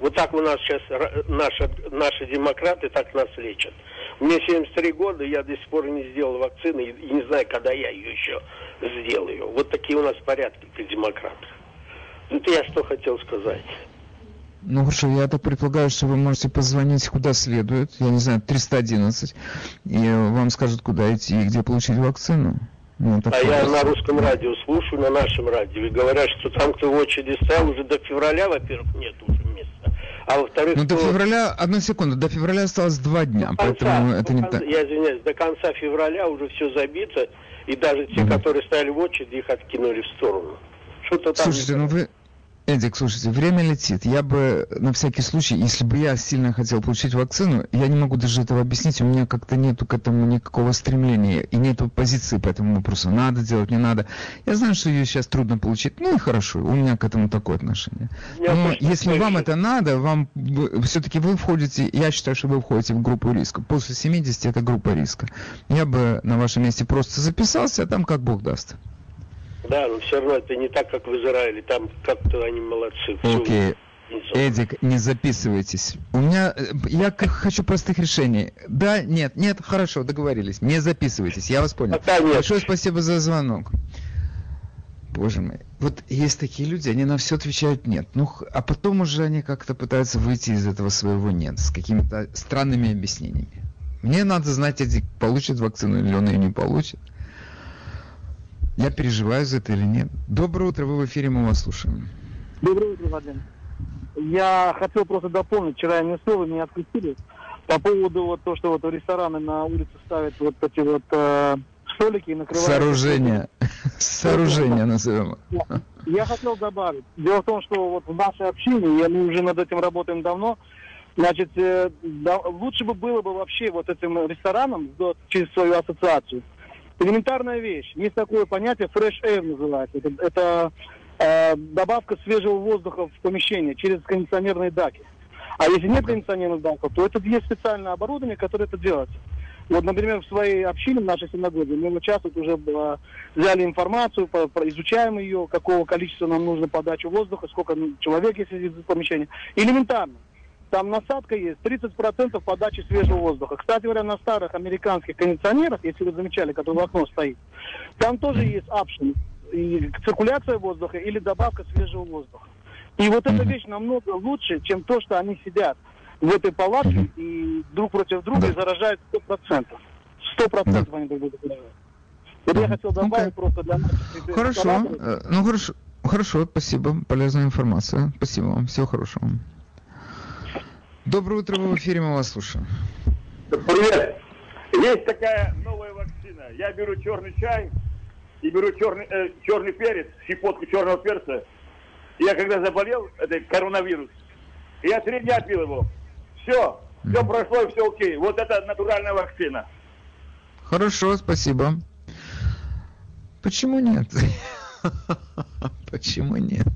Вот так у нас сейчас наши, наши демократы так нас лечат. Мне 73 года, я до сих пор не сделал вакцины и не знаю, когда я ее еще сделаю. Вот такие у нас порядки при демократах. Это я что хотел сказать. Ну хорошо, я так предполагаю, что вы можете позвонить куда следует, я не знаю, 311, и вам скажут, куда идти и где получить вакцину. Ну, А я на русском радио слушаю, на нашем радио, и говорят, что там, кто в очереди стоял, уже до февраля, во-первых, нет уже места. А во-вторых, Ну, до февраля, одну секунду, до февраля осталось два дня, До конца, поэтому это не конца- так. Я извиняюсь, до конца февраля уже все забито, и даже те, Мгм. которые стояли в очереди, их откинули в сторону. Что-то там... Слушайте, ну вы... Эдик, слушайте, время летит. Я бы на всякий случай, если бы я сильно хотел получить вакцину, я не могу даже этого объяснить, у меня как-то нету к этому никакого стремления и нету позиции по этому вопросу. Надо делать, не надо. Я знаю, что ее сейчас трудно получить, ну и хорошо, у меня к этому такое отношение. Меня Но если вам это надо, вам все-таки вы входите, я считаю, что вы входите в группу риска. После 70 это группа риска. Я бы на вашем месте просто записался, а там как Бог даст. Да, но все равно это не так, как в Израиле. Там как-то они молодцы. Окей. унесут. Эдик, не записывайтесь. У меня, э, я хочу простых решений. Да, нет, нет, хорошо, договорились. Не записывайтесь, я вас понял. Пока нет. Большое спасибо за звонок. Боже мой. Вот есть такие люди, они на все отвечают нет. Ну, а потом уже они как-то пытаются выйти из этого своего нет с какими-то странными объяснениями. Мне надо знать, эти получат вакцину или он ее не получит. Я переживаю за это или нет. Доброе утро, вы в эфире, мы вас слушаем. Доброе утро, Владимир. Я хотел просто дополнить, вчера я не успел, вы меня отключили, по поводу вот то, что вот рестораны на улице ставят вот эти вот э, столики и накрывают... Сооружения. Сооружения назовем. Я хотел добавить. Дело в том, что вот в нашей общине, и мы уже над этим работаем давно, значит, э, да, лучше бы было бы вообще вот этим ресторанам через свою ассоциацию. Элементарная вещь. Есть такое понятие fresh air называется. Это, это э, добавка свежего воздуха в помещение через кондиционерные даки. А если нет кондиционерных даков, то это есть специальное оборудование, которое это делает. Вот, например, в своей общине, в нашей синагоге, мы вот сейчас вот уже э, взяли информацию, изучаем ее, какого количества нам нужно подачи воздуха, сколько человек есть в помещении. Элементарно. Там насадка есть, 30% подачи свежего воздуха. Кстати говоря, на старых американских кондиционерах, если вы замечали, который в окно стоит, там тоже есть и циркуляция воздуха или добавка свежего воздуха. И вот эта вещь намного лучше, чем то, что они сидят в этой палатке и друг против друга да. и заражают 100%. 100% да. они друг друга заражают. Вот я хотел добавить okay. просто для наших Хорошо, э, ну хорошо, хорошо, спасибо, полезная информация. Спасибо вам, всего хорошего. Доброе утро, вы в эфире, мы вас слушаем. Привет. Есть такая новая вакцина. Я беру черный чай и беру черный, э, черный перец, щепотку черного перца. Я когда заболел, это коронавирус, я три дня пил его. Все, все прошло и все окей. Вот это натуральная вакцина. Хорошо, спасибо. Почему нет? Почему нет?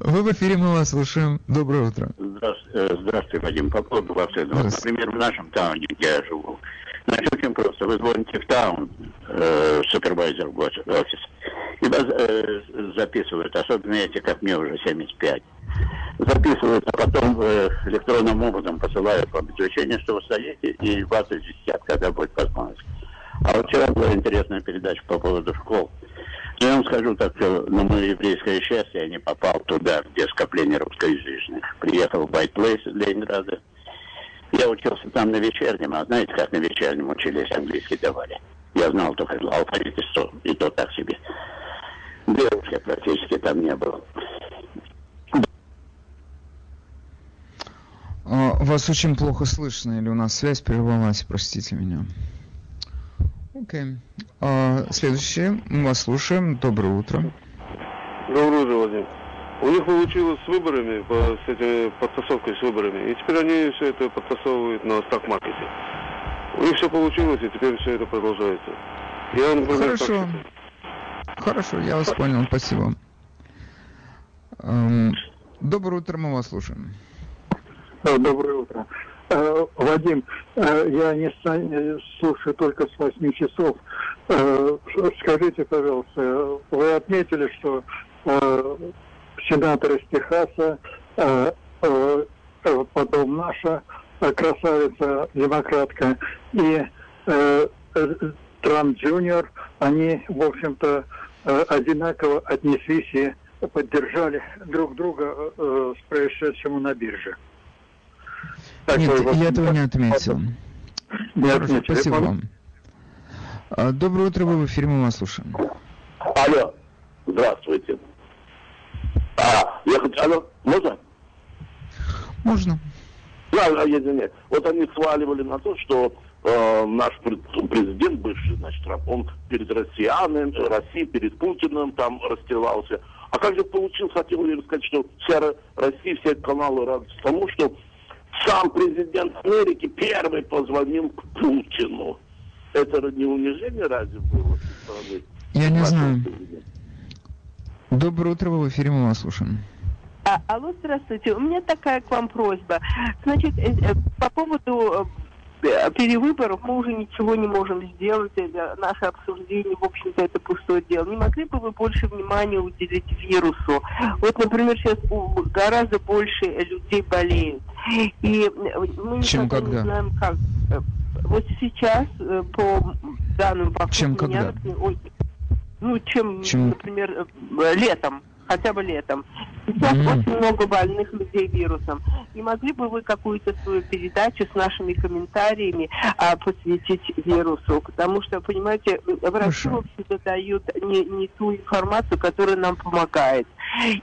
Вы в эфире, мы вас слушаем. Доброе утро. Здравствуйте, здравствуйте Вадим. По поводу вакцины. Вот, например, в нашем тауне, где я живу. Значит, очень просто. Вы звоните в таун, э, супервайзер в офис, и вас э, записывают, особенно эти, как мне уже 75 записывают, а потом э, электронным образом посылают вам извещение, что вы стоите, и вас известят, когда будет возможность. А вот вчера была интересная передача по поводу школ. Я вам скажу так, что на мое еврейское счастье я не попал туда, где скопление русскоязычных. Приехал в из Ленинграда. Я учился там на вечернем, а знаете, как на вечернем учились, английский давали. Я знал только алфавит и то, и то так себе. Девушки практически там не было. А, вас очень плохо слышно, или у нас связь прервалась, простите меня. Окей. Okay. А, следующее, мы вас слушаем. Доброе утро. Доброе утро, Владимир. У них получилось с выборами, по, с этими подтасовкой с выборами, и теперь они все это подтасовывают на стак-маркете. У них все получилось, и теперь все это продолжается. Я, например, Хорошо. Хорошо, я вас понял, спасибо. Эм, доброе утро, мы вас слушаем. Доброе утро. Э, Вадим, э, я не слушаю только с 8 часов. Скажите, пожалуйста, вы отметили, что сенатор из Техаса, потом наша красавица, демократка, и Трамп Джуниор, они, в общем-то, одинаково отнеслись и поддержали друг друга с происшедшему на бирже. Так, Нет, вот, я этого не отметил. Не Хорошо, спасибо вам. А, доброе утро, вы в эфире, мы вас слушаем. Алло, здравствуйте. А, я хочу, алло, можно? Можно. Да, извиняюсь. Вот они сваливали на то, что э, наш президент, бывший, значит, он перед россиянами, Россией, перед Путиным там расстилался. А как же получилось, хотел я сказать, что вся Россия, все каналы радуются тому, что сам президент Америки первый позвонил к Путину. Это не унижение разве было? Я не знаю. Доброе утро, вы в эфире, мы вас слушаем. А, алло, здравствуйте. У меня такая к вам просьба. Значит, э, э, по поводу э, перевыборов мы уже ничего не можем сделать. Это наше обсуждение, в общем-то, это пустое дело. Не могли бы вы больше внимания уделить вирусу? Вот, например, сейчас гораздо больше людей болеют. И мы Чем когда? не знаем, как. Вот сейчас, по данным по Чем когда? Ой, ну, чем, Чем? например, э, летом хотя бы летом. Сейчас Мгм. очень много больных людей вирусом. Не могли бы вы какую-то свою передачу с нашими комментариями а, посвятить вирусу? Потому что, понимаете, врачи Хорошо. всегда дают не, не ту информацию, которая нам помогает.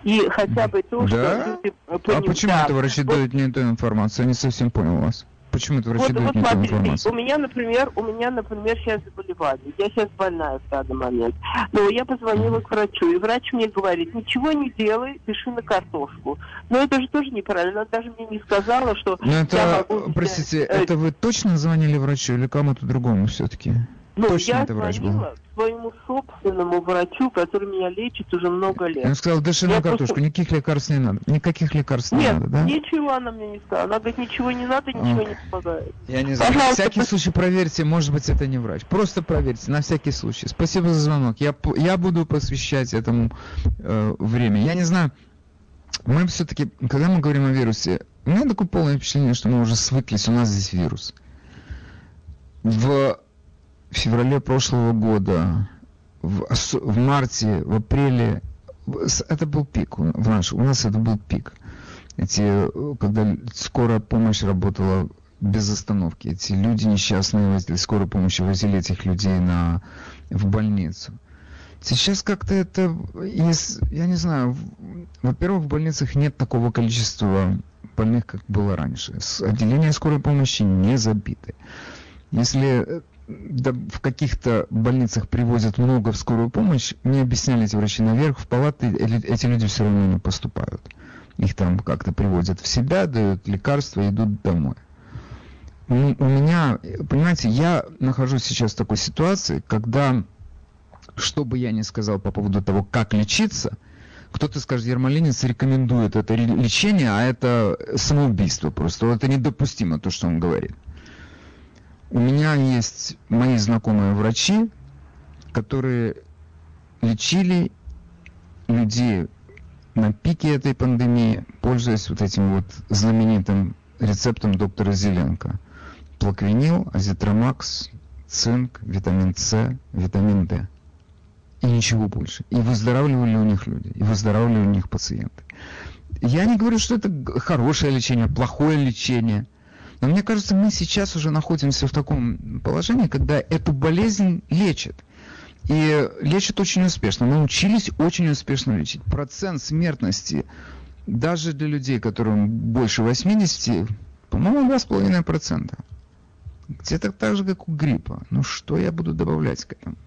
И хотя бы то, Да? что люди А понимают. почему Да. это врачи Вот дают не эту информацию? Я не совсем понял вас. Почему это врачи вот, дают вот информацию? у меня, например, у меня, например, сейчас заболевание. Я сейчас больная в данный момент. Но я позвонила к врачу, и врач мне говорит, ничего не делай, пиши на картошку. Но это же тоже неправильно. Она даже мне не сказала, что я это, могу простите, э, это вы точно звонили врачу или кому-то другому все-таки? Ну, точно я это врач был? своему собственному врачу, который меня лечит уже много лет. Он сказал, дыши на картошку, просто- никаких лекарств не надо. Никаких лекарств не Нет, надо, да? ничего она мне не сказала. Она говорит, ничего не надо, ничего А. не помогает. Я не знаю. На Пожалуйста, всякий случай проверьте, может быть, это не врач. Просто проверьте, на всякий случай. Спасибо за звонок. Я, я буду посвящать этому э, время. Я не знаю, мы все-таки, когда мы говорим о вирусе, у меня такое полное впечатление, что мы уже свыклись, у нас здесь вирус. В феврале прошлого года, в, в марте, в апреле, в- это был пик в наш, у нас это был пик. Эти, когда скорая помощь работала без остановки, эти люди несчастные возили, скорой помощи возили этих людей на, в больницу. Сейчас как-то это, я не знаю, в- во-первых, в больницах нет такого количества больных, как было раньше. Отделения скорой помощи не забиты. Если э, да, в каких-то больницах привозят много в скорую помощь, объясняли эти врачи наверх, в палаты эли- эти люди все равно не поступают. Их там как-то приводят в себя, дают лекарства идут домой. Ну, у меня, э, понимаете, я нахожусь сейчас в такой ситуации, когда, что бы я ни сказал по поводу того, как лечиться, кто-то скажет, Ермолинец рекомендует это лечение, а это самоубийство просто. Это недопустимо, то, что он говорит. У меня есть мои знакомые врачи, которые лечили людей на пике этой пандемии, пользуясь вот этим вот знаменитым рецептом доктора Зеленко. Плаквинил, азитромакс, цинк, витамин С, витамин D. И ничего больше. И выздоравливали у них люди, и выздоравливали у них пациенты. Я не говорю, что это хорошее лечение, плохое лечение. Но мне кажется, мы сейчас уже находимся в таком положении, когда эту болезнь лечат. И лечат очень успешно. Научились очень успешно лечить. Процент смертности даже для людей, которым больше 80, по-моему, 2,5%. Где-то так же, как у гриппа. Ну что я буду добавлять к этому?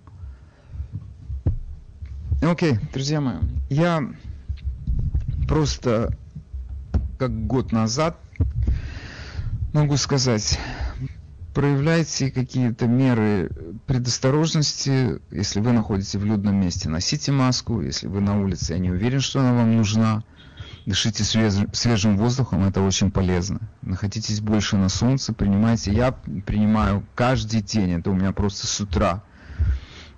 Окей, друзья мои, я просто как год назад могу сказать, проявляйте какие-то меры предосторожности, если вы находитесь в людном месте, носите маску, если вы на улице, я не уверен, что она вам нужна, дышите свеж- свежим воздухом, это очень полезно. Находитесь больше на солнце, принимайте, я принимаю каждый день, это у меня просто с утра,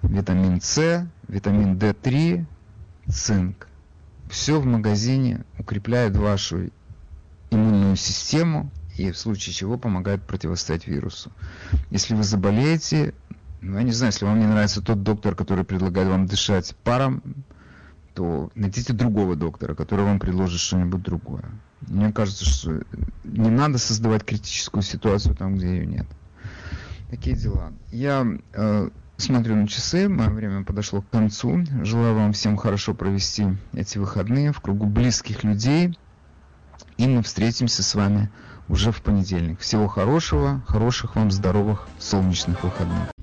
витамин С, витамин D3, цинк. Все в магазине укрепляет вашу иммунную систему и в случае чего помогает противостоять вирусу. Если вы заболеете, ну, я не знаю, если вам не нравится тот доктор, который предлагает вам дышать паром, то найдите другого доктора, который вам предложит что-нибудь другое. Мне кажется, что не надо создавать критическую ситуацию там, где ее нет. Такие дела. Я э, смотрю на часы, мое время подошло к концу. Желаю вам всем хорошо провести эти выходные в кругу близких людей. И мы встретимся с вами уже в понедельник. Всего хорошего, хороших вам здоровых солнечных выходных.